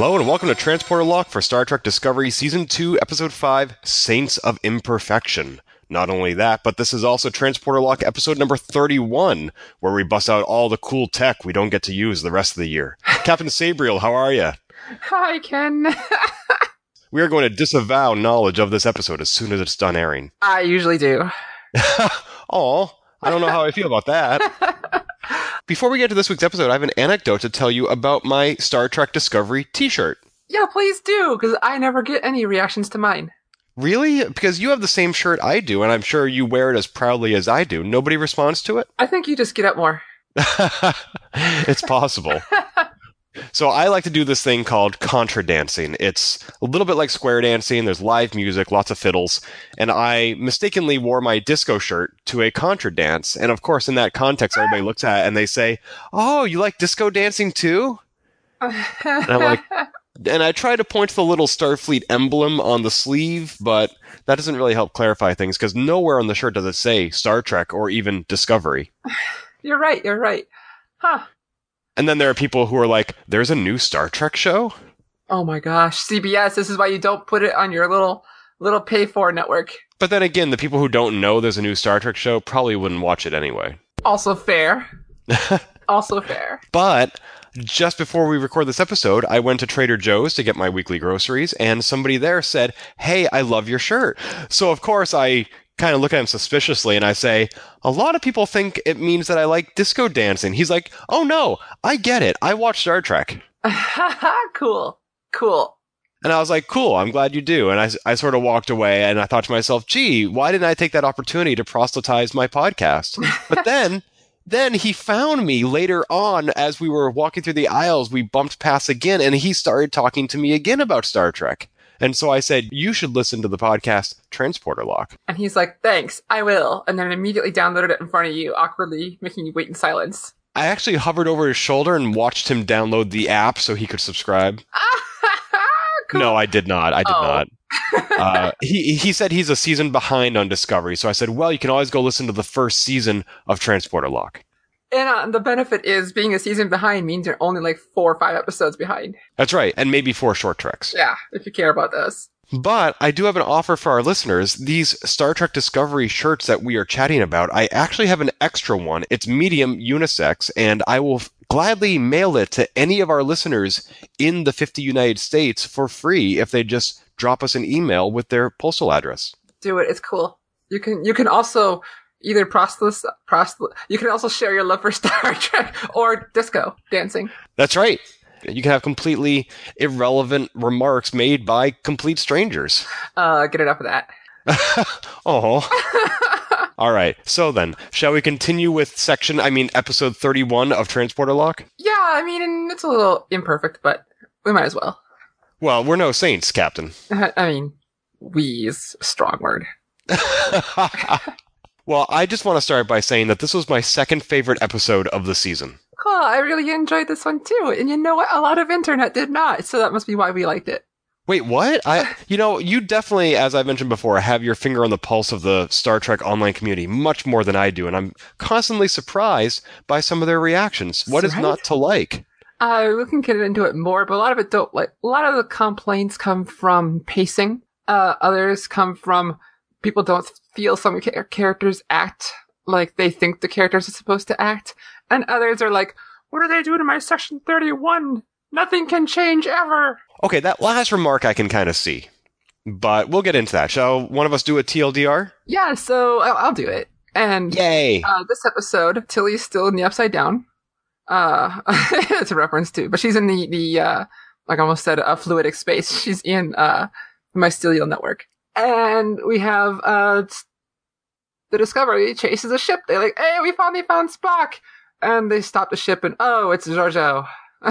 Hello and welcome to Transporter Lock for Star Trek Discovery Season 2, Episode 5, Saints of Imperfection. Not only that, but this is also Transporter Lock episode number 31, where we bust out all the cool tech we don't get to use the rest of the year. Captain Sabriel, how are you? Hi, Ken. We are going to disavow knowledge of this episode as soon as it's done airing. I usually do. Oh, I don't know how I feel about that. Before we get to this week's episode, I have an anecdote to tell you about my Star Trek Discovery t shirt. Yeah, please do, because I never get any reactions to mine. Really? Because you have the same shirt I do, and I'm sure you wear it as proudly as I do. Nobody responds to it? I think you just get up more. it's possible. So I like to do this thing called contra dancing. It's a little bit like square dancing. There's live music, lots of fiddles, and I mistakenly wore my disco shirt to a contra dance. And of course, in that context, everybody looks at it and they say, "Oh, you like disco dancing too?" And I'm like, and I try to point to the little Starfleet emblem on the sleeve, but that doesn't really help clarify things because nowhere on the shirt does it say Star Trek or even Discovery. you're right, you're right. Huh. And then there are people who are like, "There's a new Star Trek show." Oh my gosh. CBS, this is why you don't put it on your little little pay for network. But then again, the people who don't know there's a new Star Trek show probably wouldn't watch it anyway. Also fair. also fair. But just before we record this episode, I went to Trader Joe's to get my weekly groceries, and somebody there said, Hey, I love your shirt. So, of course, I kind of look at him suspiciously and I say, A lot of people think it means that I like disco dancing. He's like, Oh no, I get it. I watch Star Trek. cool. Cool. And I was like, cool, I'm glad you do. And I, I sort of walked away and I thought to myself, gee, why didn't I take that opportunity to proselytize my podcast? But then, then he found me later on as we were walking through the aisles. We bumped past again and he started talking to me again about Star Trek. And so I said, you should listen to the podcast Transporter Lock. And he's like, thanks, I will. And then immediately downloaded it in front of you, awkwardly making you wait in silence. I actually hovered over his shoulder and watched him download the app so he could subscribe. cool. No, I did not. I did Oh. not. uh, he he said he's a season behind on Discovery, so I said, well, you can always go listen to the first season of Transporter Lock. And uh, the benefit is being a season behind means you're only like four or five episodes behind. That's right, and maybe four short treks. Yeah, if you care about this. But I do have an offer for our listeners. These Star Trek Discovery shirts that we are chatting about, I actually have an extra one. It's medium unisex, and I will f- gladly mail it to any of our listeners in the 50 United States for free if they just drop us an email with their postal address. Do it. It's cool. You can you can also either proselytize, proselytize you can also share your love for Star Trek or disco dancing. That's right. You can have completely irrelevant remarks made by complete strangers. Uh, get enough of that. Oh. All right. So then, shall we continue with section, I mean, episode 31 of Transporter Lock? Yeah, I mean it's a little imperfect, but we might as well. Well, we're no saints, Captain. I mean, we is a strong word. Well, I just want to start by saying that this was my second favorite episode of the season. Cool. I really enjoyed this one too. And you know what? A lot of internet did not, so that must be why we liked it. Wait, what? I, you know, you definitely, as I mentioned before, have your finger on the pulse of the Star Trek online community much more than I do, and I'm constantly surprised by some of their reactions. What is Right? not to like? Uh, we can get into it more, but a lot of it don't like. A lot of the complaints come from pacing. Uh, others come from people don't feel some cha- characters act like they think the characters are supposed to act, and others are like, "What are they doing in my section thirty-one? Nothing can change ever." Okay, that last remark I can kind of see, but we'll get into that. Shall one of us do a TLDR? Yeah, so I'll, I'll do it. And Yay! uh, this episode, Tilly's still in the Upside Down. Uh, it's a reference to, but she's in the the uh, like I almost said a fluidic space. She's in uh the mycelial network, and we have uh the Discovery chases a ship. They're like, "Hey, we finally found Spock," and they stop the ship, and oh, it's Georgiou.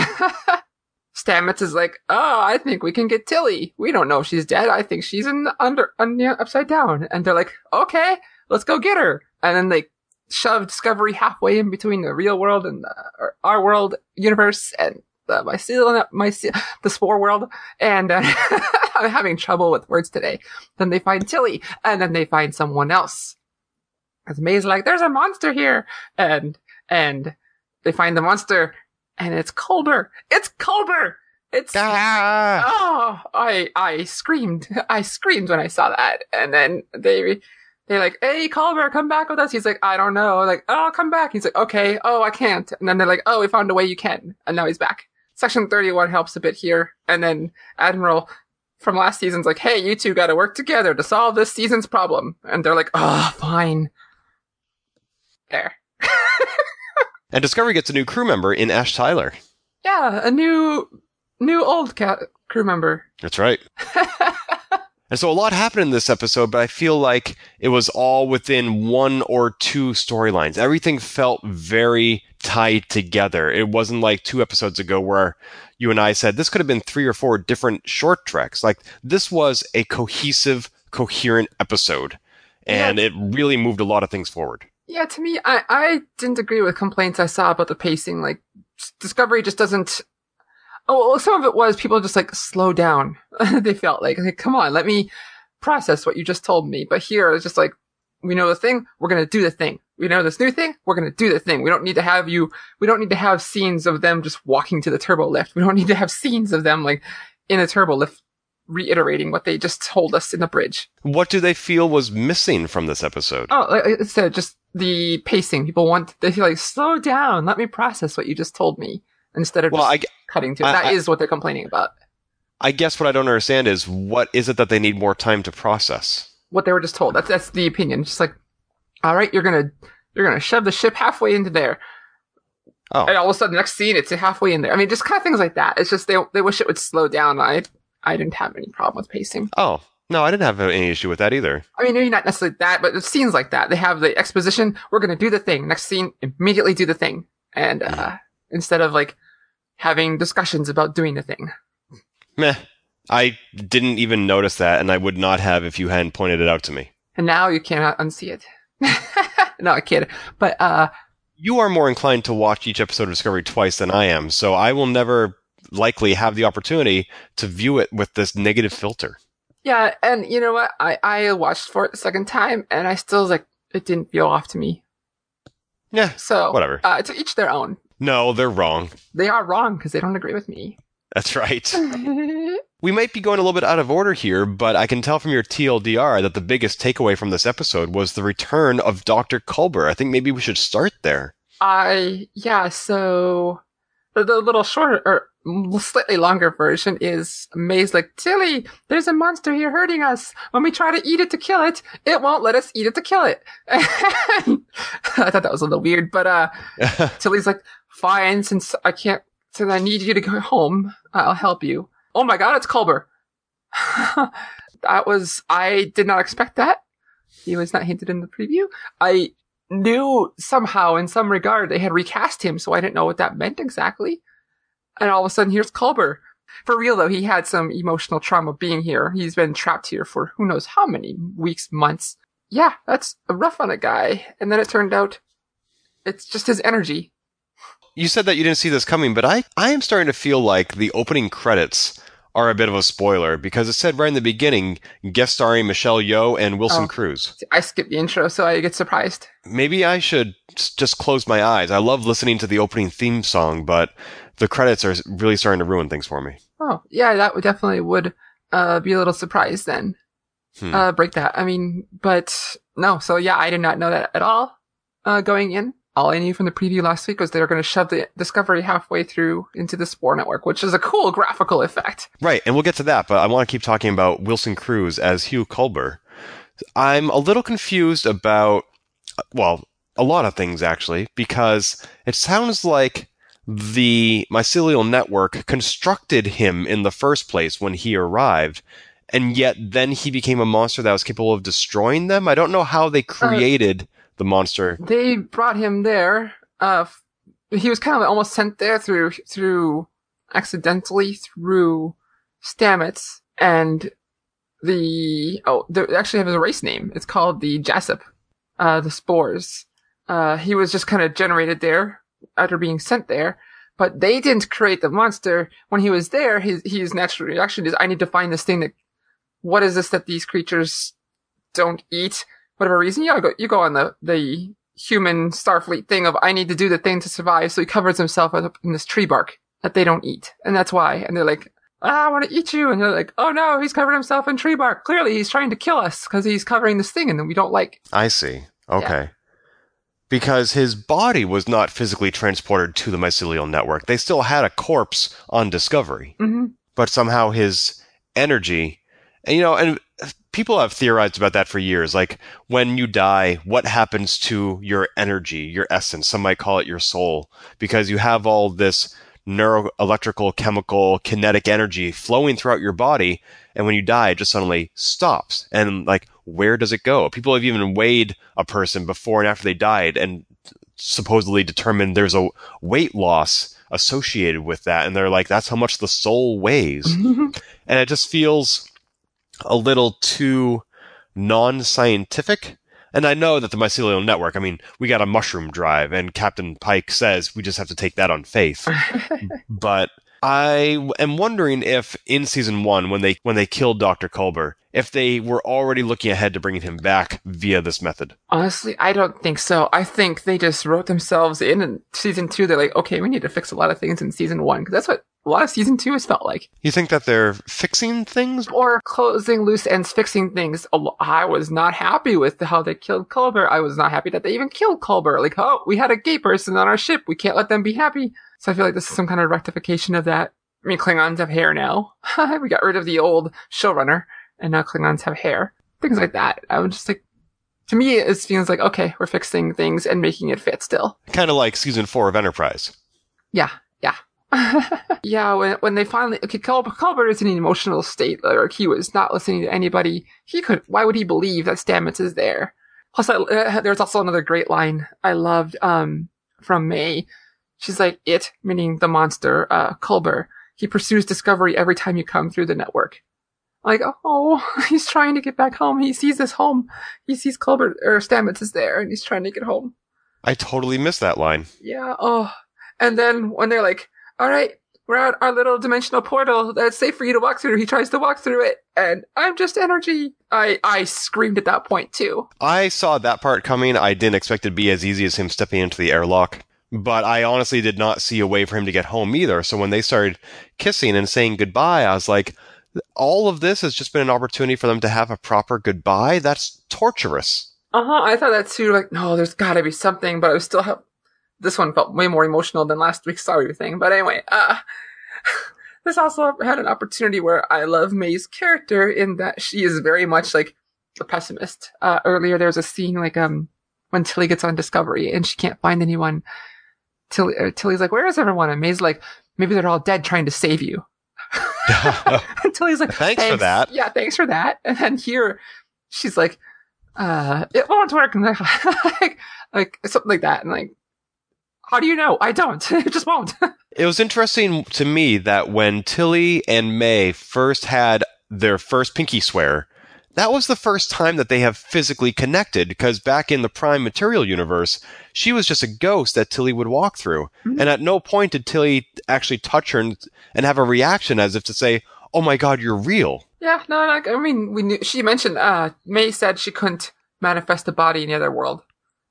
Stamets is like, "Oh, I think we can get Tilly. We don't know if she's dead. I think she's in the under, upside down." And they're like, "Okay, let's go get her." And then they shove Discovery halfway in between the real world and the, our world universe and the mycelial, my the spore world. And uh, I'm having trouble with words today. Then they find Tilly, and then they find someone else. As May's like, "There's a monster here," and and they find the monster, and it's Culber. It's Culber. It's Ah! oh, I I screamed. I screamed when I saw that, and then they they're like, "Hey, Culber, come back with us." He's like, "I don't know." Like, "Oh, come back." He's like, "Okay." "Oh, I can't." And then they're like, "Oh, we found a way you can," and now he's back. Section thirty-one helps a bit here, and then Admiral from last season's like, "Hey, you two got to work together to solve this season's problem," and they're like, "Oh, fine." There. And Discovery gets a new crew member in Ash Tyler. Yeah, a new, new old cat crew member. That's right. And so a lot happened in this episode, but I feel like it was all within one or two storylines. Everything felt very tied together. It wasn't like two episodes ago where you and I said this could have been three or four different short treks. Like this was a cohesive, coherent episode. And it really moved a lot of things forward. Yeah, to me, I, I didn't agree with complaints I saw about the pacing. Like, Discovery just doesn't. Oh, well, some of it was people just like slow down. they felt like, like, come on, let me process what you just told me. But here it's just like, we know the thing, we're gonna do the thing. We know this new thing, we're gonna do the thing. We don't need to have you, we don't need to have scenes of them just walking to the turbo lift. We don't need to have scenes of them like in a turbo lift reiterating what they just told us in the bridge. What do they feel was missing from this episode? Oh, like I said, just the pacing. People want, they feel like, slow down, let me process what you just told me. Instead of Well, just I, cutting to it. That I- is what they're complaining about. I guess what I don't understand is what is it that they need more time to process? What they were just told. That's, that's the opinion. Just like, all right, you're gonna, you're gonna shove the ship halfway into there. Oh. And all of a sudden, next scene, it's halfway in there. I mean, just kind of things like that. It's just they, they wish it would slow down. I, I didn't have any problem with pacing. Oh, no, I didn't have any issue with that either. I mean, maybe not necessarily that, but it's scenes like that. They have the exposition. We're going to do the thing. Next scene, immediately do the thing. And, uh, instead of like having discussions about doing the thing. Meh. I didn't even notice that, and I would not have if you hadn't pointed it out to me. And now you cannot unsee it. no, I kid. But, uh, You are more inclined to watch each episode of Discovery twice than I am, so I will never likely have the opportunity to view it with this negative filter. yeah, and you know what? I, I watched for it the second time and I still was like, it didn't feel off to me. Yeah, So, whatever. uh, to each their own. No, they're wrong. They are wrong because they don't agree with me. That's right. We might be going a little bit out of order here, but I can tell from your TLDR that the biggest takeaway from this episode was the return of Dr. Culber. I think maybe we should start there. I yeah, so the, the little shorter or slightly longer version is May's like Tilly, there's a monster here hurting us. When we try to eat it to kill it, it won't let us eat it to kill it. I thought that was a little weird, but uh, Tilly's like, fine, since I can't, since I need you to go home, I'll help you. Oh my God, it's Culber. that was I did not expect that. He was not hinted in the preview. I knew somehow in some regard they had recast him, so I didn't know what that meant exactly. And all of a sudden, here's Culber. For real though, he had some emotional trauma being here. He's been trapped here for who knows how many weeks, months. Yeah, that's rough on a guy. And then it turned out it's just his energy. You said that you didn't see this coming, but I, I am starting to feel like the opening credits are a bit of a spoiler because it said right in the beginning guest starring Michelle Yeoh and Wilson Oh. Cruz. I skipped the intro, so I get surprised. Maybe I should just close my eyes. I love listening to the opening theme song, but the credits are really starting to ruin things for me. Oh, yeah, that would definitely would uh, be a little surprised then. Hmm. Uh, break that. I mean, but no. So yeah, I did not know that at all. Uh, going in, all I knew from the preview last week was they were going to shove the Discovery halfway through into the Spore Network, which is a cool graphical effect. Right, and we'll get to that, but I want to keep talking about Wilson Cruz as Hugh Culber. I'm a little confused about, well, a lot of things actually, because it sounds like the mycelial network constructed him in the first place when he arrived, and yet then he became a monster that was capable of destroying them. I don't know how they uh, created the monster. They brought him there. Uh, he was kind of almost sent there through through accidentally through Stamets and the oh, they actually have a race name. It's called the JahSepp, uh, the spores. Uh, he was just kind of generated there after being sent there, but they didn't create the monster. When he was there, his his natural reaction is, "I need to find this thing that. What is this that these creatures don't eat? Whatever reason, you go you go on the the human Starfleet thing of I need to do the thing to survive. So he covers himself up in this tree bark that they don't eat, and that's why. And they're like, ah, I want to eat you. And they're like, oh no, he's covered himself in tree bark. Clearly he's trying to kill us because he's covering this thing and then we don't like. I see. Okay. Because his body was not physically transported to the mycelial network. They still had a corpse on Discovery. hmm But somehow his energy, and you know, and people have theorized about that for years. Like when you die, what happens to your energy, your essence? Some might call it your soul, because you have all this neuro electrical, chemical, kinetic energy flowing throughout your body. And when you die, it just suddenly stops. And like, where does it go? People have even weighed a person before and after they died and supposedly determined there's a weight loss associated with that. And they're like, that's how much the soul weighs. and it just feels a little too non-scientific. And I know that the mycelial network, I mean, we got a mushroom drive and Captain Pike says we just have to take that on faith. but I am wondering if in season 1 when they when they killed Dr. Culber, if they were already looking ahead to bringing him back via this method. Honestly, I don't think so. I think they just wrote themselves in in season two. They're like, okay, we need to fix a lot of things in season one because that's what a lot of season two has felt like. You think that they're fixing things? Or closing loose ends, fixing things. I was not happy with how they killed Culber. I was not happy that they even killed Culber. Like, oh, we had a gay person on our ship. We can't let them be happy. So I feel like this is some kind of rectification of that. I mean, Klingons have hair now. we got rid of the old showrunner, and now Klingons have hair. Things like that. I was just like, to me, it feels like, okay, we're fixing things and making it fit still. Kind of like season 4 of Enterprise. Yeah, yeah. yeah, when when they finally okay, Culber, Culber is in an emotional state, like he was not listening to anybody. He could. Why would he believe that Stamets is there? Plus, I, uh, there's also another great line I loved um, from May. She's like, "It," meaning the monster, uh, Culber. He pursues discovery every time you come through the network. Like, oh, he's trying to get back home. He sees this home. He sees Culber or Stamets is there, and he's trying to get home. I totally missed that line. Yeah. Oh, and then when they're like, "All right, we're at our little dimensional portal that's safe for you to walk through," he tries to walk through it, and I'm just energy. I I screamed at that point too. I saw that part coming. I didn't expect it to be as easy as him stepping into the airlock. But I honestly did not see a way for him to get home either. So when they started kissing and saying goodbye, I was like, all of this has just been an opportunity for them to have a proper goodbye? That's torturous. Uh huh. I thought that too. Like, no, there's got to be something, but I was still. Ha- this one felt way more emotional than last week's sorry thing. But anyway, uh, this also had an opportunity where I love May's character in that she is very much like a pessimist. Uh, earlier there was a scene like um when Tilly gets on Discovery and she can't find anyone. Tilly, Tilly's like, "Where is everyone?" And May's like, "Maybe they're all dead trying to save you." and he's like, Thanks for that. Yeah, thanks for that. And then here, she's like, uh, it won't work. And like, like, something like that. And like, how do you know? I don't. it just won't. It was interesting to me that when Tilly and May first had their first pinky swear, that was the first time that they have physically connected because back in the Prime Material universe, she was just a ghost that Tilly would walk through. Mhm. And at no point did Tilly actually touch her and, and have a reaction as if to say, Oh my god, you're real. yeah, no, no, I mean, we knew, she mentioned, uh, May said she couldn't manifest a body in the other world.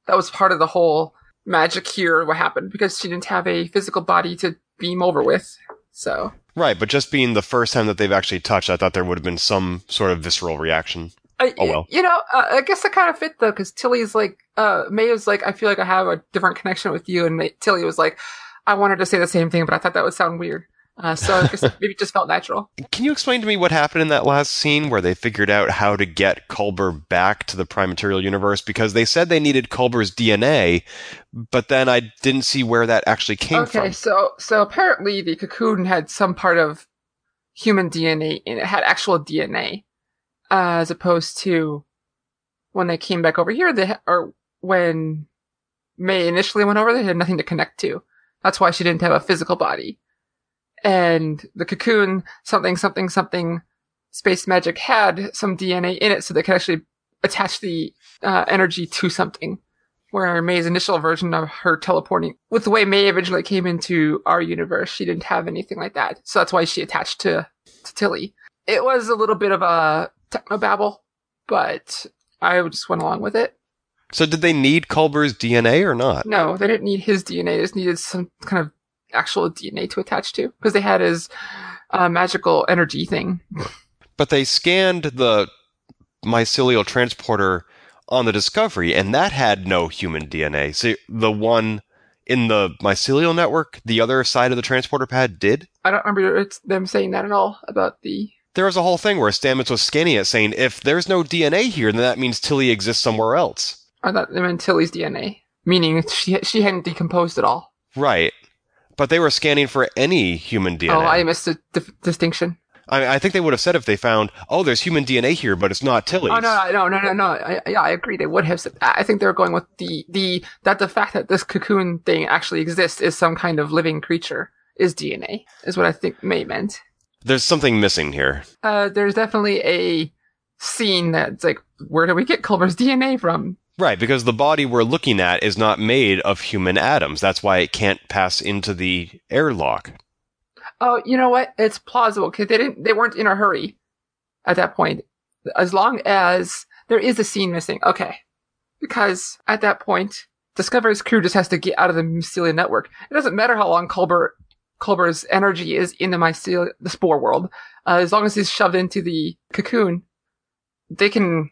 That was part of the whole magic here, what happened, because she didn't have a physical body to beam over with. So, Right, but just being the first time that they've actually touched, I thought there would have been some sort of visceral reaction. I, Oh, well. You know, uh, I guess that kind of fit though, because Tilly's like, uh, May was like, I feel like I have a different connection with you, and May- Tilly was like, I wanted to say the same thing, but I thought that would sound weird. Uh, so I guess maybe it just felt natural. Can you explain to me what happened in that last scene where they figured out how to get Culber back to the Prime Material universe? Because they said they needed Culber's DNA, but then I didn't see where that actually came okay, from. Okay, so so apparently the cocoon had some part of human DNA in it, it had actual DNA, uh, as opposed to when they came back over here, they ha- or when May initially went over, they had nothing to connect to. That's why she didn't have a physical body. And the cocoon, something, something, something, space magic had some DNA in it, so they could actually attach the uh, energy to something. Where May's initial version of her teleporting, with the way May originally came into our universe, she didn't have anything like that. So that's why she attached to, to Tilly. It was a little bit of a technobabble, but I just went along with it. So did they need Culber's DNA or not? No, they didn't need his DNA. They just needed some kind of actual DNA to attach to because they had his uh, magical energy thing. But they scanned the mycelial transporter on the Discovery, and that had no human DNA. So the one in the mycelial network, the other side of the transporter pad did. I don't remember it's them saying that at all about the. There was a whole thing where Stamets was scanning it, saying, "If there's no DNA here, then that means Tilly exists somewhere else." I thought they meant Tilly's DNA, meaning she she hadn't decomposed at all. Right, but they were scanning for any human DNA. Oh, I missed the dif- distinction. I, I think they would have said if they found, "Oh, there's human DNA here, but it's not Tilly's." Oh no, no, no, no, no. I, yeah, I agree. They would have said. I think they were going with the the that the fact that this cocoon thing actually exists is some kind of living creature is DNA is what I think May meant. There's something missing here. Uh, there's definitely a scene that's like, where do we get Culber's DNA from? Right, because the body we're looking at is not made of human atoms. That's why it can't pass into the airlock. Oh, you know what? It's plausible because they didn't. They weren't in a hurry at that point. As long as there is a scene missing, okay. Because at that point, Discovery's crew just has to get out of the mycelial network. It doesn't matter how long Culber Culber's energy is in the mycelial, the spore world. Uh, as long as he's shoved into the cocoon, they can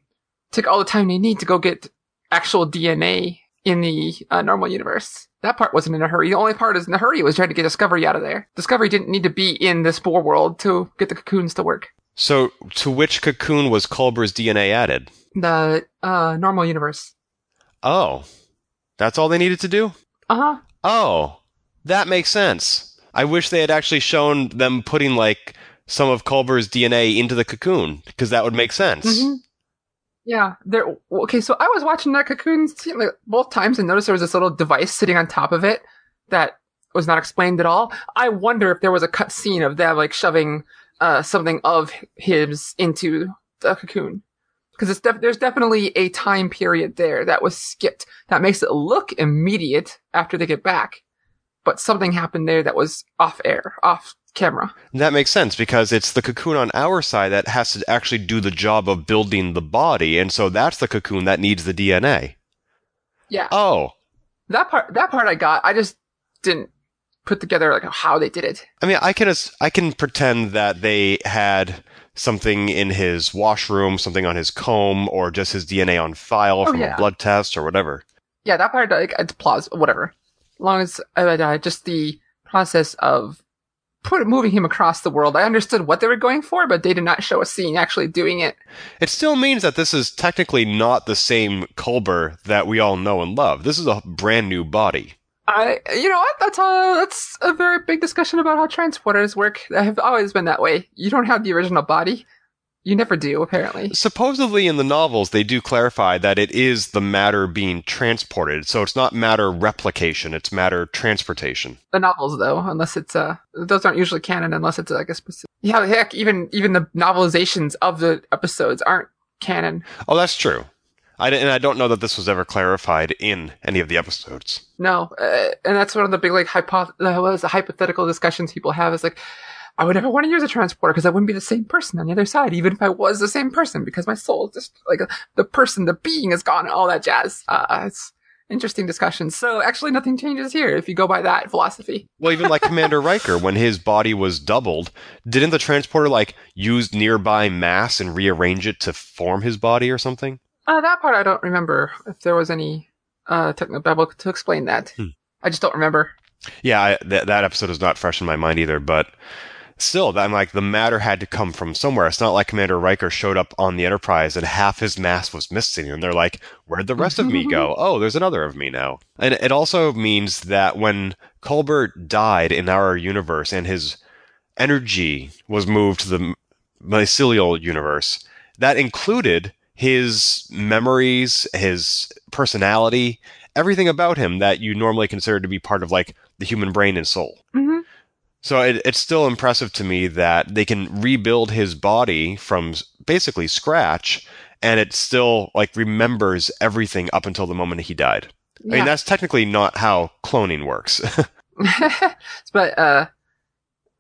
take all the time they need to go get actual DNA in the uh, normal universe. That part wasn't in a hurry. The only part is in a hurry was trying to get Discovery out of there. Discovery didn't need to be in the spore world to get the cocoons to work. So, to which cocoon was Culber's DNA added? The uh, normal universe. Oh, that's all they needed to do? Uh huh. Oh, that makes sense. I wish they had actually shown them putting like some of Culber's DNA into the cocoon because that would make sense. Mhm. Yeah. There. Okay. So I was watching that cocoon scene like, both times and noticed there was this little device sitting on top of it that was not explained at all. I wonder if there was a cut scene of them like shoving uh, something of his into the cocoon. Because def- there's definitely a time period there that was skipped that makes it look immediate after they get back, but something happened there that was off air, off camera. That makes sense because it's the cocoon on our side that has to actually do the job of building the body, and so that's the cocoon that needs the DNA. Yeah, Oh, that part that part I got. I just didn't put together like how they did it. I mean, I can as- I can pretend that they had something in his washroom, something on his comb, or just his DNA on file Oh, from yeah. a blood test or whatever. Yeah, that part like it's plausible. Whatever, as long as uh, uh, just the process of put moving him across the world. I understood what they were going for, but they did not show a scene actually doing it. It still means that this is technically not the same Culber that we all know and love. This is a brand new body. I, you know what? That's a that's a very big discussion about how transporters work. I have always been that way. You don't have the original body. You never do, apparently. Supposedly in the novels, they do clarify that it is the matter being transported. So it's not matter replication, it's matter transportation. The novels, though, unless it's uh, those aren't usually canon unless it's like a specific. Yeah, heck, even even the novelizations of the episodes aren't canon. Oh, that's true. I, and I don't know that this was ever clarified in any of the episodes. No, uh, and that's one of the big like hypo- what is the hypothetical discussions people have is like, I would never want to use a transporter because I wouldn't be the same person on the other side, even if I was the same person, because my soul is just like the person, the being is gone, all that jazz. Uh, it's interesting discussion. So actually, nothing changes here if you go by that philosophy. Well, even like Commander Riker, when his body was doubled, didn't the transporter like use nearby mass and rearrange it to form his body or something? Uh, that part I don't remember if there was any uh technobabble to explain that. Hmm. I just don't remember. Yeah, I, th- that episode is not fresh in my mind either, but still, I'm like, the matter had to come from somewhere. It's not like Commander Riker showed up on the Enterprise and half his mass was missing, and they're like, where'd the rest of me go? Oh, there's another of me now. And it also means that when Culber died in our universe and his energy was moved to the mycelial universe, that included his memories, his personality, everything about him that you normally consider to be part of like the human brain and soul. hmm So it, it's still impressive to me that they can rebuild his body from basically scratch, and it still like remembers everything up until the moment he died. I mean, that's technically not how cloning works. but uh,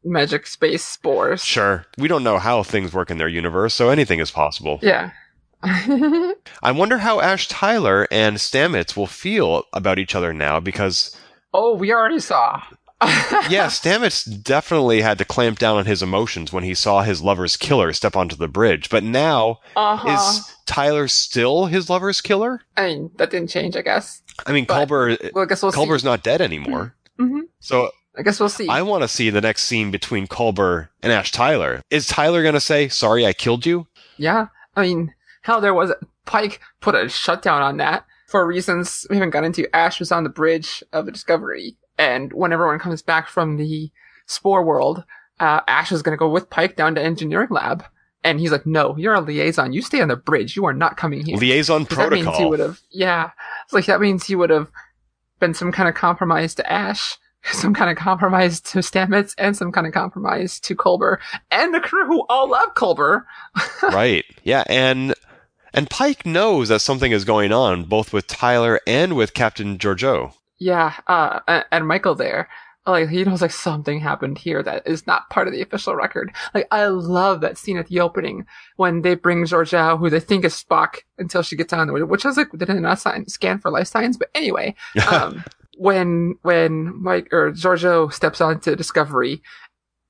magic space spores. sure, we don't know how things work in their universe, so anything is possible. Yeah. I wonder how Ash Tyler and Stamets will feel about each other now because, oh, we already saw. yeah, Stamets definitely had to clamp down on his emotions when he saw his lover's killer step onto the bridge. But now, Uh-huh. is Tyler still his lover's killer? I mean, that didn't change, I guess. I mean, But- Culber, Well, I guess we'll Culber's not dead anymore. see. hmm So I guess we'll see. I want to see the next scene between Culber and Ash Tyler. Is Tyler going to say, sorry, I killed you? Yeah. I mean, hell, there was Pike put a shutdown on that for reasons we haven't gotten into. Ash was on the bridge of the Discovery, and when everyone comes back from the Spore world, uh, Ash is going to go with Pike down to engineering lab, and he's like, "No, you're a liaison. You stay on the bridge. You are not coming here." Liaison 'Cause That means he would have, yeah. It's like that means he would have been some kind of compromise to Ash, some kind of compromise to Stamets, and some kind of compromise to Culber and the crew who all love Culber. right. Yeah, and and Pike knows that something is going on both with Tyler and with Captain Georgiou. Yeah, uh, and Michael there, like he knows like something happened here that is not part of the official record. Like I love that scene at the opening when they bring Georgiou, who they think is Spock, until she gets on the which is like they did not sign scan for life signs, but anyway, um, when when Mike or Georgiou steps onto Discovery,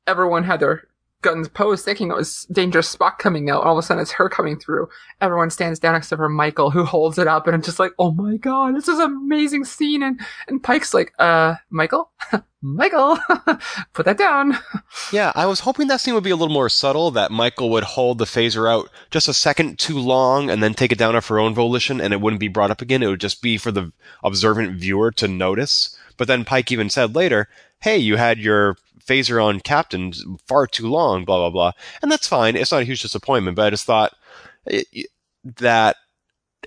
everyone had their guns posed, thinking it was dangerous Spock coming out. All of a sudden, it's her coming through. Everyone stands down except for Michael, who holds it up, and it's just like, oh my god, this is an amazing scene. And and Pike's like, uh, Michael, Michael, put that down. yeah, I was hoping that scene would be a little more subtle, that Michael would hold the phaser out just a second too long and then take it down of her own volition and it wouldn't be brought up again. It would just be for the observant viewer to notice. But then Pike even said later, hey, you had your phaser on Captain far too long, blah, blah, blah. And that's fine. It's not a huge disappointment, but I just thought it, that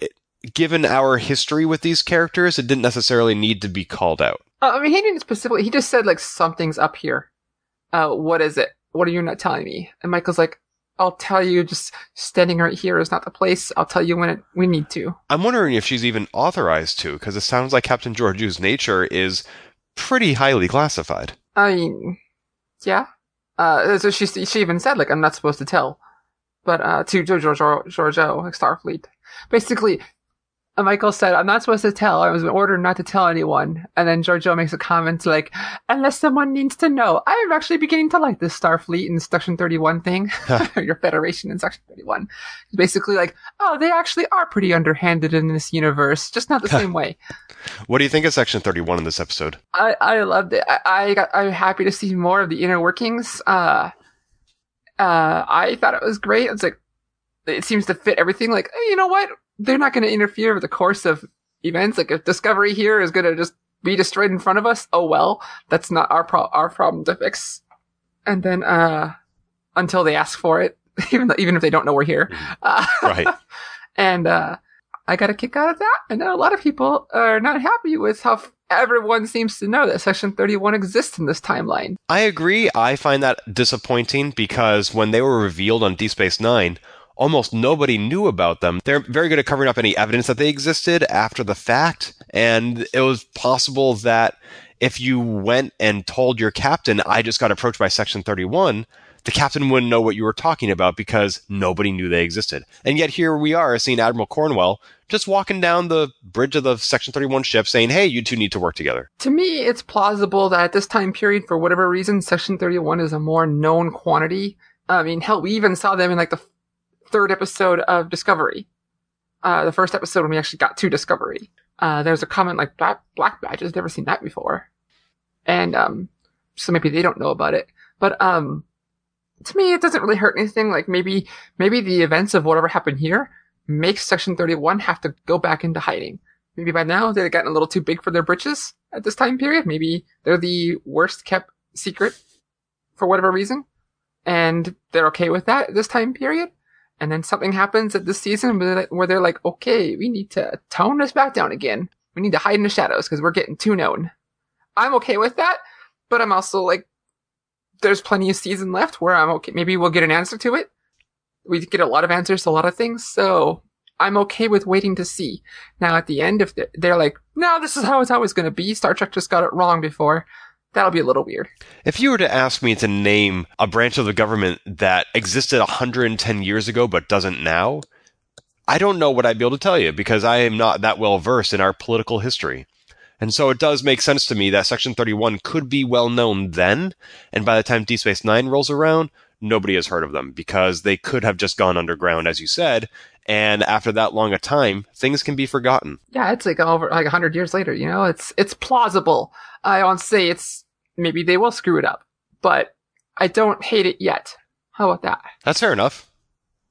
it, given our history with these characters, it didn't necessarily need to be called out. Uh, I mean, he didn't specifically. He just said like something's up here. Uh, what is it? What are you not telling me? And Michael's like, I'll tell you. Just standing right here is not the place. I'll tell you when it, we need to. I'm wondering if she's even authorized to, because it sounds like Captain Georgiou's nature is pretty highly classified. I mean, yeah. Uh, so she she even said like I'm not supposed to tell, but uh, to Georgiou Georgiou Starfleet, basically. Michael said, I'm not supposed to tell. I was ordered not to tell anyone. And then Georgiou makes a comment like, unless someone needs to know. I am actually beginning to like this Starfleet and Section 31 thing. Your Federation in Section 31. It's basically like, oh, they actually are pretty underhanded in this universe, just not the same way. What do you think of Section 31 in this episode? I, I loved it. I, I got, I'm happy to see more of the inner workings. Uh, uh, I thought it was great. It's like, it seems to fit everything. Like, hey, you know what? They're not going to interfere with the course of events. Like, if Discovery here is going to just be destroyed in front of us, oh well, that's not our pro- our problem to fix. And then, uh, until they ask for it, even though, even if they don't know we're here. Uh, Right. and, uh, I got a kick out of that. And then a lot of people are not happy with how f- everyone seems to know that Section 31 exists in this timeline. I agree. I find that disappointing because when they were revealed on Deep Space Nine, almost nobody knew about them. They're very good at covering up any evidence that they existed after the fact, and it was possible that if you went and told your captain, I just got approached by Section 31, the captain wouldn't know what you were talking about because nobody knew they existed. And yet here we are seeing Admiral Cornwell just walking down the bridge of the Section 31 ship saying, hey, you two need to work together. To me, it's plausible that at this time period, for whatever reason, Section 31 is a more known quantity. I mean, hell, we even saw them in like the third episode of Discovery. Uh, the first episode when we actually got to Discovery. Uh, there's a comment like Black, Black Badges, never seen that before. And, um, so maybe they don't know about it. But, um, to me, it doesn't really hurt anything. Like maybe, maybe the events of whatever happened here makes Section 31 have to go back into hiding. Maybe by now they've gotten a little too big for their britches at this time period. Maybe they're the worst kept secret for whatever reason. And they're okay with that at this time period. And then something happens at this season where they're, like, okay, we need to tone this back down again. We need to hide in the shadows because we're getting too known. I'm okay with that, but I'm also like, there's plenty of season left where I'm okay. Maybe we'll get an answer to it. We get a lot of answers to a lot of things, so I'm okay with waiting to see. Now, at the end, if they're like, no, this is how it's always going to be, Star Trek just got it wrong before, that'll be a little weird. If you were to ask me to name a branch of the government that existed 110 years ago but doesn't now, I don't know what I'd be able to tell you because I am not that well versed in our political history. And so it does make sense to me that Section 31 could be well known then, and by the time Deep Space Nine rolls around, nobody has heard of them because they could have just gone underground, as you said, and after that long a time, things can be forgotten. Yeah, it's like over like a hundred years later. You know, it's it's plausible. I don't say it's maybe they will screw it up, but I don't hate it yet. How about that? That's fair enough.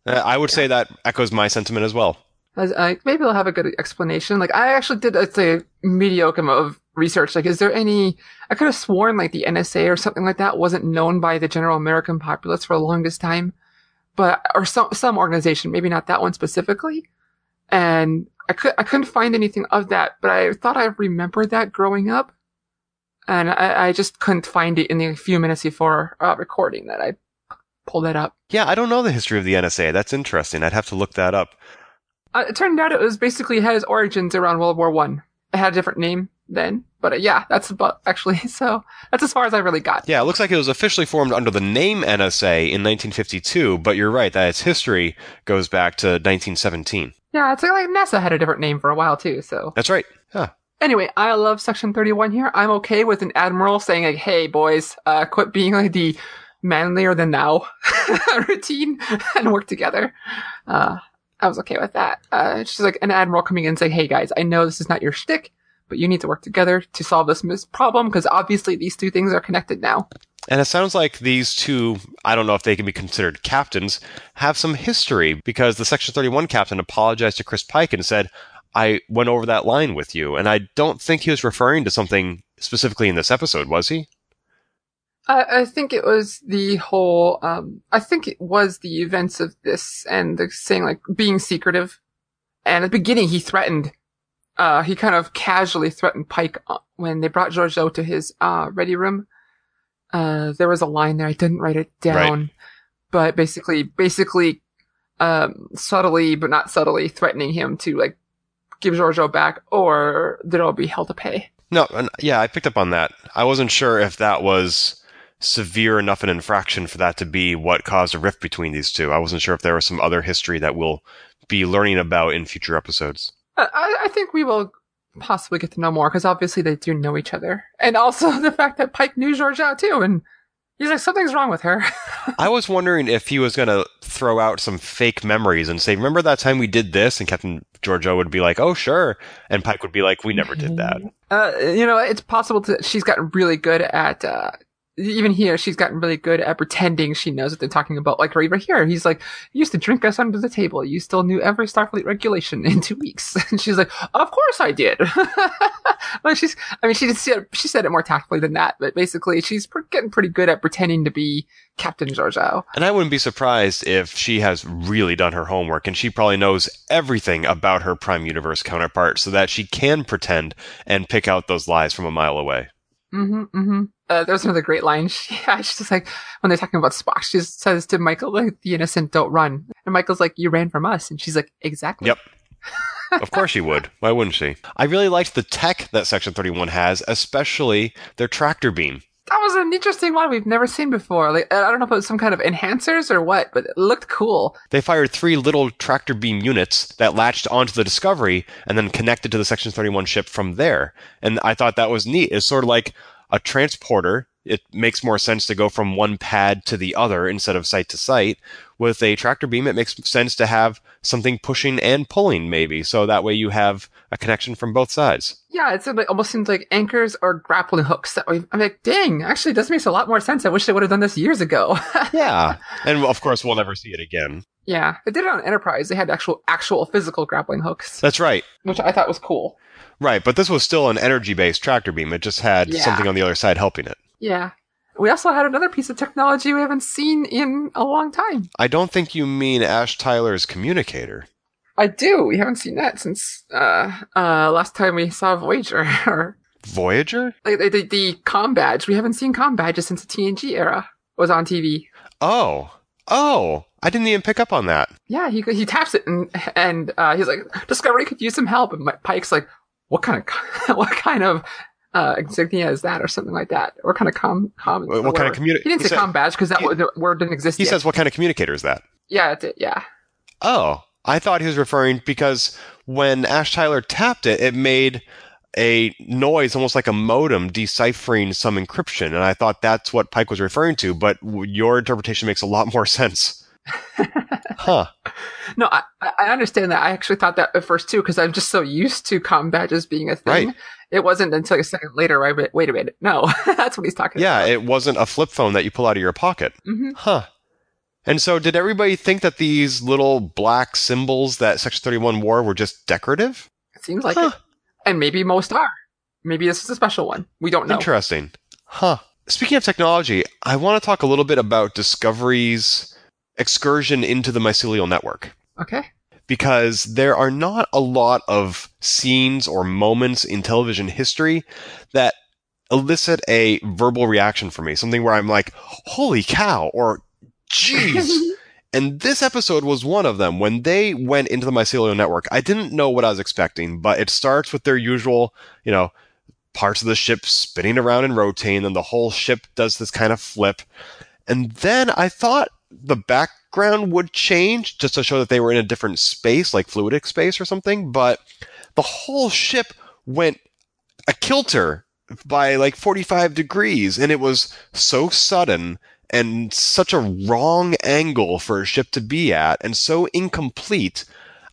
Uh, I would say that echoes my sentiment as well. As, uh, maybe they'll have a good explanation. Like I actually did, I'd say, mediocre amount of research. Like, is there any? I could have sworn like the NSA or something like that wasn't known by the general American populace for the longest time, but or some some organization, maybe not that one specifically. And I could I couldn't find anything of that, but I thought I remembered that growing up, and I, I just couldn't find it in the few minutes before uh, recording that I pulled it up. Yeah, I don't know the history of the NSA. That's interesting. I'd have to look that up. Uh, it turned out it was basically had its origins around World War One. It had a different name then, but uh, yeah, that's about actually. So that's as far as I really got. Yeah, it looks like it was officially formed under the name NSA in 1952, but you're right that its history goes back to 1917. Yeah, it's like NASA had a different name for a while too. So That's right. Yeah. Anyway, I love Section 31 here. I'm okay with an admiral saying like, "Hey, boys, uh, quit being like the manlier than now routine and work together." Uh, I was okay with that. Uh, just like an admiral coming in and saying, "Hey, guys, I know this is not your shtick, but you need to work together to solve this mis- problem because obviously these two things are connected now." And it sounds like these two, I don't know if they can be considered captains, have some history because the Section 31 captain apologized to Chris Pike and said, I went over that line with you. And I don't think he was referring to something specifically in this episode, was he? I, I think it was the whole. Um, I think it was the events of this and the saying like being secretive. And at the beginning, he threatened. Uh, he kind of casually threatened Pike uh, when they brought Georgiou to his uh, ready room. Uh, there was a line there. I didn't write it down, Right. but basically, basically, um, subtly but not subtly threatening him to like give Georgiou back, or there'll be hell to pay. No, and yeah, I picked up on that. I wasn't sure if that was severe enough an infraction for that to be what caused a rift between these two. I wasn't sure if there was some other history that we'll be learning about in future episodes. Uh, I, I think we will possibly get to know more because obviously they do know each other, and also the fact that Pike knew Georgiou too, and he's like something's wrong with her. I was wondering if he was going to throw out some fake memories and say, "Remember that time we did this?" And Captain Georgiou would be like, "Oh, sure," and Pike would be like, "We never did that." uh, you know, it's possible to. She's gotten really good at. Uh, even here, she's gotten really good at pretending she knows what they're talking about. Like, or even here, he's like, "You used to drink us under the table. You still knew every Starfleet regulation in two weeks." And she's like, "Of course I did." well, she's. I mean, she did. She said it more tactfully than that, but basically, she's pre- getting pretty good at pretending to be Captain Georgiou. And I wouldn't be surprised if she has really done her homework and she probably knows everything about her Prime Universe counterpart so that she can pretend and pick out those lies from a mile away. Mm-hmm, mm-hmm. Uh, there's another great line. She, yeah, she's just like, when they're talking about Spock, she just says to Michael, like, the innocent don't run. And Michael's like, you ran from us. And she's like, exactly. Yep. of course she would. Why wouldn't she? I really liked the tech that Section 31 has, especially their tractor beam. That was an interesting one we've never seen before. Like, I don't know if it was some kind of enhancers or what, but it looked cool. They fired three little tractor beam units that latched onto the Discovery and then connected to the Section 31 ship from there. And I thought that was neat. It's sort of like a transporter. It makes more sense to go from one pad to the other instead of site to site. With a tractor beam, it makes sense to have something pushing and pulling, maybe. So that way you have a connection from both sides. Yeah, it's like, almost seems like anchors or grappling hooks. That way, I'm like, dang, actually, this makes a lot more sense. I wish they would have done this years ago. Yeah. and of course, we'll never see it again. yeah, they did it on Enterprise. They had actual, actual physical grappling hooks, That's right. which I thought was cool. Right. But this was still an energy based tractor beam. It just had Yeah. something on the other side helping it. Yeah. We also had another piece of technology we haven't seen in a long time. I don't think you mean Ash Tyler's communicator. I do. We haven't seen that since uh uh last time we saw Voyager or Voyager? like the, the, the com badge. We haven't seen com badges since the TNG era. was on TV. Oh, oh, I didn't even pick up on that. Yeah, he he taps it and and uh, he's like, Discovery could use some help. And Pike's like, what kind of what kind of uh, insignia is that, or something like that? What kind of com com? What, what kind of community? He didn't say com badge because that he- word, the word didn't exist He yet. says, "What kind of communicator is that?" yeah, that's it. Yeah. Oh, I thought he was referring because when Ash Tyler tapped it, it made a noise almost like a modem deciphering some encryption, and I thought that's what Pike was referring to. But your interpretation makes a lot more sense. huh? No, I, I understand that. I actually thought that at first too, because I'm just so used to com badges being a thing. Right. It wasn't until a second later. I went, wait a minute. No, that's what he's talking Yeah, about. Yeah, it wasn't a flip phone that you pull out of your pocket. hmm Huh. And so, did everybody think that these little black symbols that Section 31 wore were just decorative? It seems like Huh. it. And maybe most are. Maybe this is a special one. We don't know. Interesting. Huh. Speaking of technology, I want to talk a little bit about Discovery's excursion into the mycelial network. Okay. Because there are not a lot of scenes or moments in television history that elicit a verbal reaction from me. Something where I'm like, holy cow, or jeez. And this episode was one of them. When they went into the mycelial network, I didn't know what I was expecting, but it starts with their usual, you know, parts of the ship spinning around and rotating, and the whole ship does this kind of flip. And then I thought the background would change just to show that they were in a different space, like fluidic space or something, but the whole ship went a kilter by like 45 degrees, and it was so sudden and such a wrong angle for a ship to be at and so incomplete.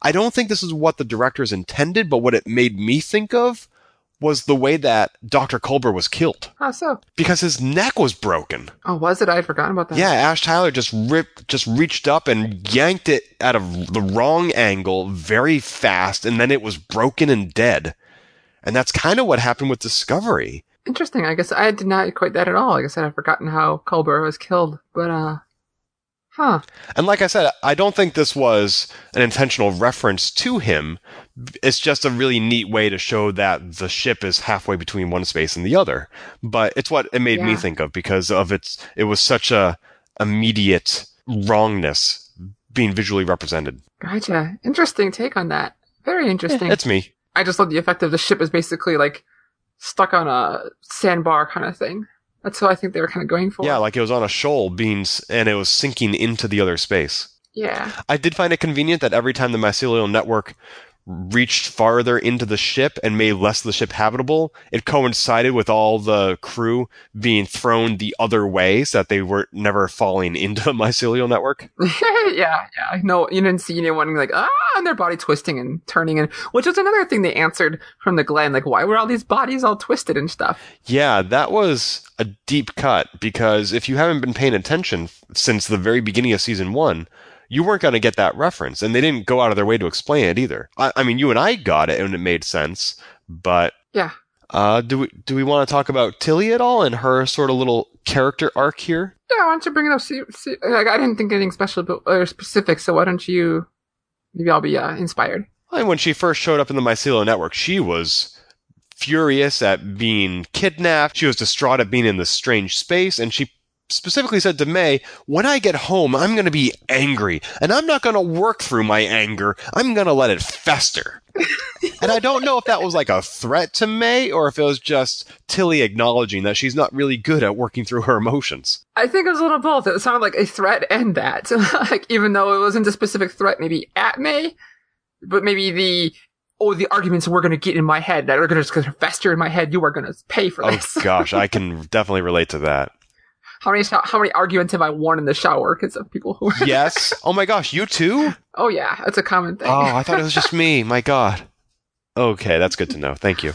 I don't think this is what the directors intended, but what it made me think of was the way that Dr. Culber was killed How so? because his neck was broken. Oh, was it? I had forgotten about that. Yeah, Ash Tyler just ripped, just reached up and yanked it out of the wrong angle very fast, and then it was broken and dead. And that's kind of what happened with Discovery. Interesting. I guess I did not equate that at all. Like I said, I'd forgotten how Culber was killed. But, uh, huh. And like I said, I don't think this was an intentional reference to him. It's just a really neat way to show that the ship is halfway between one space and the other. But it's what it made me think of because of its it was such a immediate wrongness being visually represented. Gotcha. Interesting take on that. Very interesting. It's me. I just love the effect of the ship is basically like stuck on a sandbar kind of thing. That's what I think they were kind of going for. Yeah, like it was on a shoal being and it was sinking into the other space. Yeah. I did find it convenient that every time the mycelial network reached farther into the ship and made less of the ship habitable, it coincided with all the crew being thrown the other way so that they were never falling into the mycelial network. yeah, yeah. No, you didn't see anyone like ah, and their body twisting and turning, and which was another thing they answered from the Glenn, like why were all these bodies all twisted and stuff? Yeah, that was a deep cut because if you haven't been paying attention since the very beginning of season one, you weren't going to get that reference, and they didn't go out of their way to explain it either. I, I mean, you and I got it, and it made sense, but Yeah. Uh, do we do we want to talk about Tilly at all and her sort of little character arc here? Yeah, why don't you bring it up? See, see, like, I didn't think anything special but, or specific, so why don't you? Maybe I'll be uh, inspired. And when she first showed up in the Mycelial Network, she was furious at being kidnapped. She was distraught at being in this strange space, and she specifically said to May, "When I get home, I'm going to be angry, and I'm not going to work through my anger. I'm going to let it fester." and I don't know if that was like a threat to May or if it was just Tilly acknowledging that she's not really good at working through her emotions. I think it was a little both. It sounded like a threat and that, like even though it wasn't a specific threat, maybe at May, but maybe the oh the arguments we're going to get in my head that are going to just fester in my head. You are going to pay for oh, this. Oh gosh, I can definitely relate to that. How many how many arguments have I won in the shower because of people who? Are, Yes. Oh my gosh, you too? oh yeah, that's a common thing. Oh, I thought it was just me. My God. Okay, that's good to know. Thank you.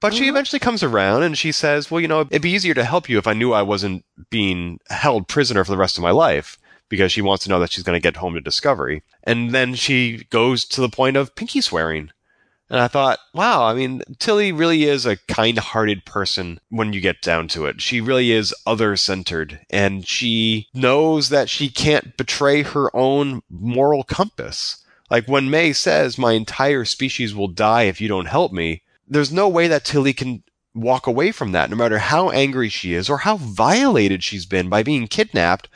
But she eventually comes around and she says, Well, you know, it'd be easier to help you if I knew I wasn't being held prisoner for the rest of my life because she wants to know that she's going to get home to Discovery. And then she goes to the point of pinky swearing. And I thought, wow, I mean, Tilly really is a kind hearted person when you get down to it. She really is other centered, and she knows that she can't betray her own moral compass. Like when May says, My entire species will die if you don't help me, there's no way that Tilly can walk away from that. No matter how angry she is or how violated she's been by being kidnapped,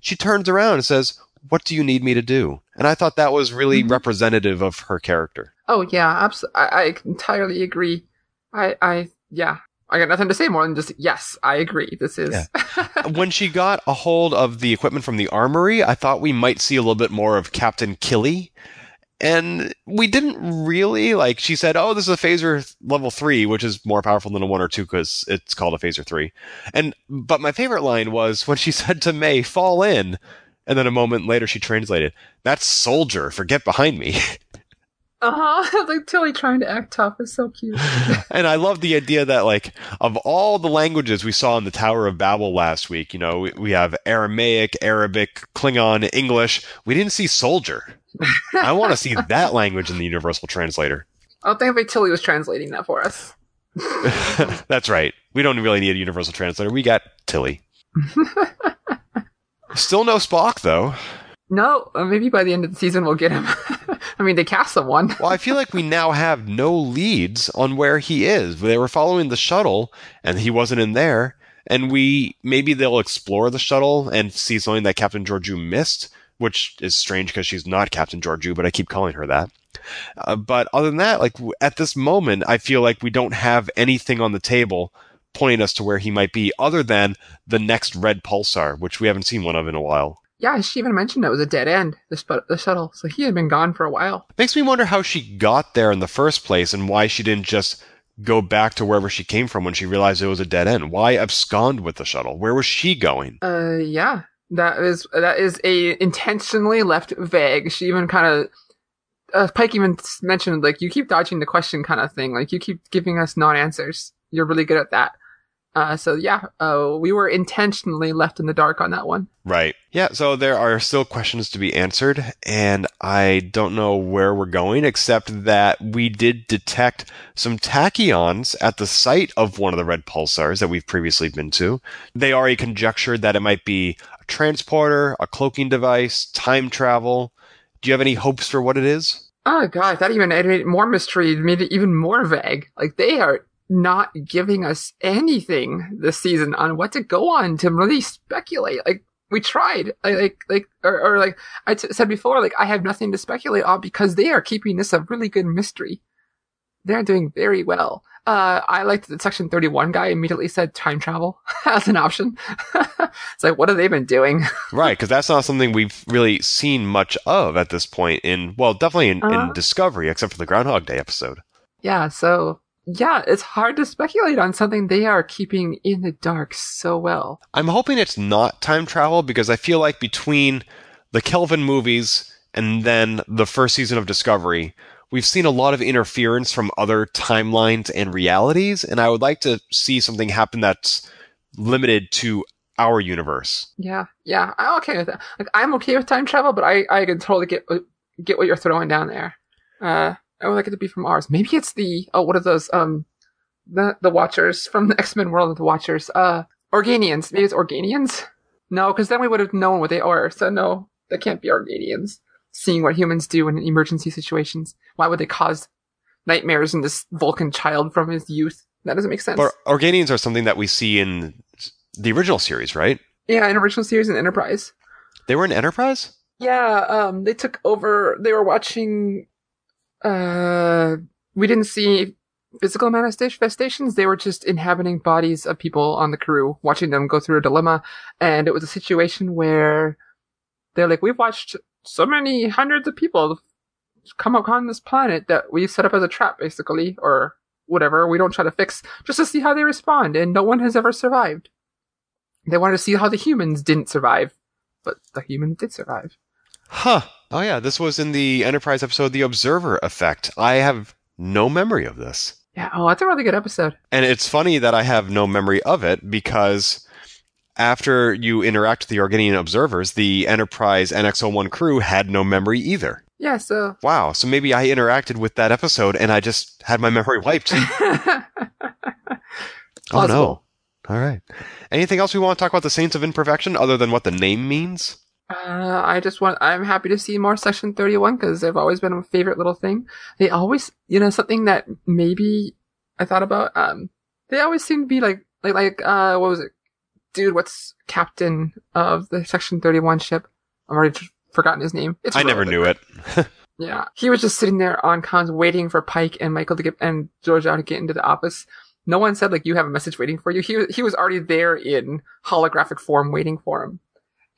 she turns around and says, What do you need me to do? And I thought that was really Mhm. representative of her character. Oh yeah, absolutely. I, I entirely agree. I, I, yeah, I got nothing to say more than just yes, I agree. This is. when she got a hold of the equipment from the armory, I thought we might see a little bit more of Captain Killy. And we didn't really. Like, she said, oh, this is a phaser level three, which is more powerful than a one or two because it's called a phaser three. And, but my favorite line was when she said to May, fall in. And then a moment later, she translated, that's soldier, Forget behind me. uh huh. like Tilly trying to act tough is so cute. and I love the idea that, like, of all the languages we saw in the Tower of Babel last week, you know, we, we have Aramaic, Arabic, Klingon, English. We didn't see soldier. I want to see that language in the Universal Translator. I don't think if Tilly was translating that for us. That's right. We don't really need a Universal Translator. We got Tilly. Still no Spock, though. No, uh, maybe by the end of the season we'll get him. I mean, they cast someone. Well, I feel like we now have no leads on where he is. They were following the shuttle, and he wasn't in there. And we maybe they'll explore the shuttle and see something that Captain Georgiou missed, which is strange because she's not Captain Georgiou, but I keep calling her that. Uh, but other than that, like at this moment, I feel like we don't have anything on the table pointing us to where he might be, other than the next red pulsar, which we haven't seen one of in a while. Yeah, she even mentioned it was a dead end. The, sp- the shuttle, so he had been gone for a while. Makes me wonder how she got there in the first place and why she didn't just go back to wherever she came from when she realized it was a dead end. Why abscond with the shuttle? Where was she going? Uh, yeah, that is that is a intentionally left vague. She even kind of. Uh, Pike even mentioned like you keep dodging the question kind of thing. Like you keep giving us non-answers. You're really good at that. Uh, so yeah, uh, we were intentionally left in the dark on that one. Right. Yeah, so there are still questions to be answered, and I don't know where we're going, except that we did detect some tachyons at the site of one of the red pulsars that we've previously been to. They already conjectured that it might be a transporter, a cloaking device, time travel. Do you have any hopes for what it is? Oh god, that even added more mystery, made it even more vague. Like they are not giving us anything this season on what to go on to really speculate. Like we tried, like like or, or like I t- said before, like I have nothing to speculate on because they are keeping this a really good mystery. They're doing very well. Uh, I liked that Section Thirty One guy immediately said time travel as an option. it's like, what have they been doing? Right, because that's not something we've really seen much of at this point in, well, definitely in, Uh-huh. in Discovery, except for the Groundhog Day episode. Yeah, so yeah, it's hard to speculate on something they are keeping in the dark so well. I'm hoping it's not time travel because I feel like between the Kelvin movies and then the first season of Discovery, we've seen a lot of interference from other timelines and realities, and I would like to see something happen that's limited to our universe. Yeah, yeah, I'm okay with that. Like, I'm okay with time travel, but I I can totally get what- get what you're throwing down there. Uh, I would like it to be from ours. Maybe it's the oh, what are those? Um, the the Watchers from the X Men world of the Watchers. Uh, Organians. Maybe it's Organians. No, because then we would have known what they are. So no, that can't be Organians. Seeing what humans do in emergency situations. Why would they cause nightmares in this Vulcan child from his youth? That doesn't make sense. But Organians are something that we see in the original series, right? yeah, in original series and Enterprise. They were in Enterprise? Yeah, um, they took over. They were watching. Uh, we didn't see physical manifestations. They were just inhabiting bodies of people on the crew, watching them go through a dilemma. And it was a situation where they're like, "We've watched so many hundreds of people come upon this planet that we've set up as a trap, basically, or whatever. We don't try to fix just to see how they respond, and no one has ever survived. They wanted to see how the humans didn't survive, but the humans did survive." Huh. Oh, yeah. This was in the Enterprise episode, The Observer Effect. I have no memory of this. Yeah, oh, that's a really good episode. And it's funny that I have no memory of it because after you interact with the Organian observers, the Enterprise NX01 crew had no memory either. Yeah, so Wow. So maybe I interacted with that episode and I just had my memory wiped. oh, no. All right. Anything else we want to talk about the Saints of Imperfection other than what the name means? Uh, I just want. I'm happy to see more Section Thirty One because they've always been a favorite little thing. They always, you know, something that maybe I thought about. Um, They always seem to be like like like uh what was it? Dude, what's captain of the Section Thirty One ship? I've already forgotten his name. It's I never knew it. Yeah, he was just sitting there on cons waiting for Pike and Michael to get and Georgiou to get into the office. No one said like you have a message waiting for you. He was- he was already there in holographic form waiting for him,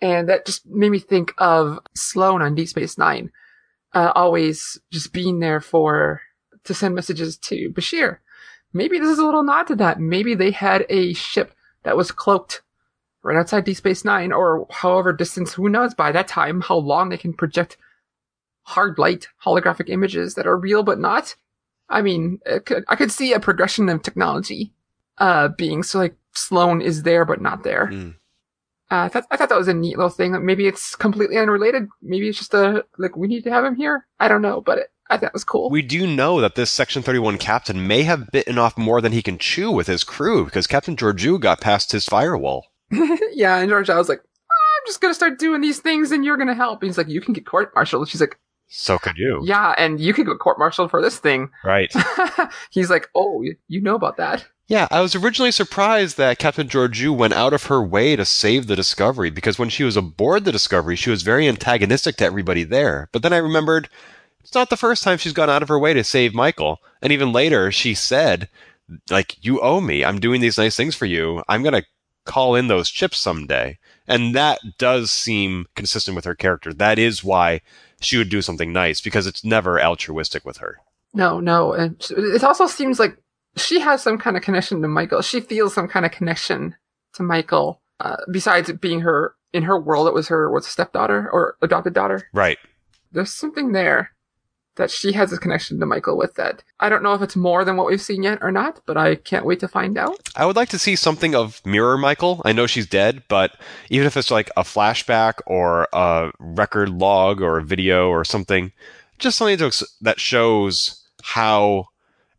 and that just made me think of Sloan on Deep Space Nine, uh, always just being there for to send messages to Bashir. Maybe this is a little nod to that. Maybe they had a ship that was cloaked right outside Deep Space Nine, or however distance. Who knows by that time how long they can project hard light holographic images that are real but not. I mean, could, I could see a progression of technology, uh, being so like Sloan is there but not there. Mm. Uh, I thought I thought that was a neat little thing. Like, Maybe it's completely unrelated. Maybe it's just a like we need to have him here. I don't know, but it, I thought it was cool. We do know that this Section 31 captain may have bitten off more than he can chew with his crew because Captain Georgiou got past his firewall. yeah, and Georgiou was like, I'm just gonna start doing these things, and you're gonna help. And he's like, you can get court martialed. She's like, So could you. yeah, and you can get court martialed for this thing. Right. he's like, oh, you know about that. Yeah, I was originally surprised that Captain Georgiou went out of her way to save the Discovery because when she was aboard the Discovery, she was very antagonistic to everybody there. But then I remembered it's not the first time she's gone out of her way to save Michael. And even later, she said, like, you owe me. I'm doing these nice things for you. I'm going to call in those chips someday. And that does seem consistent with her character. That is why she would do something nice because it's never altruistic with her. No, no, and it also seems like she has some kind of connection to Michael. She feels some kind of connection to Michael. Uh, besides being her in her world, it was her what's stepdaughter or adopted daughter. Right. There's something there that she has a connection to Michael with. That I don't know if it's more than what we've seen yet or not, but I can't wait to find out. I would like to see something of Mirror Michael. I know she's dead, but even if it's like a flashback or a record log or a video or something, just something to, ex- that shows how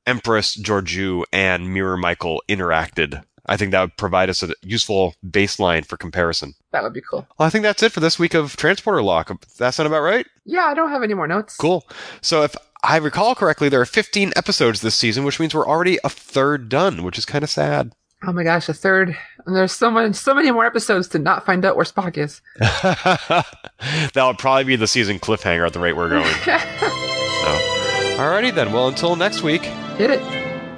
Empress Georgiou and Mirror Michael interacted. I think that would provide us a useful baseline for comparison. That would be cool. Well, I think that's it for this week of Transporter Lock. That sound about right? Yeah, I don't have any more notes. Cool. So if I recall correctly, there are 15 episodes this season, which means we're already a third done, which is kind of sad. Oh my gosh, a third. And there's so many, so many more episodes to not find out where Spock is. That'll probably be the season cliffhanger at the rate we're going. So, alrighty then. Well, until next week. Hit it.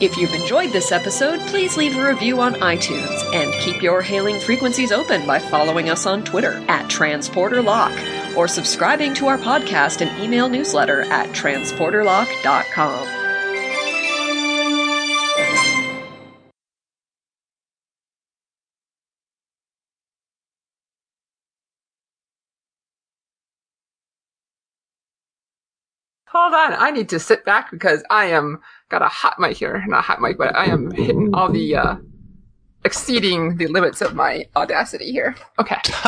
If you've enjoyed this episode, please leave a review on iTunes and keep your hailing frequencies open by following us on Twitter at TransporterLock or subscribing to our podcast and email newsletter at transporterlock.com. Hold on, I need to sit back because I am got a hot mic here. Not a hot mic, but I am hitting all the uh exceeding the limits of my audacity here. Okay.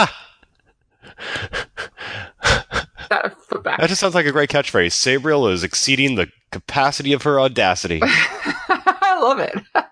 that a foot back. That just sounds like a great catchphrase. Sabriel is exceeding the capacity of her audacity. I love it.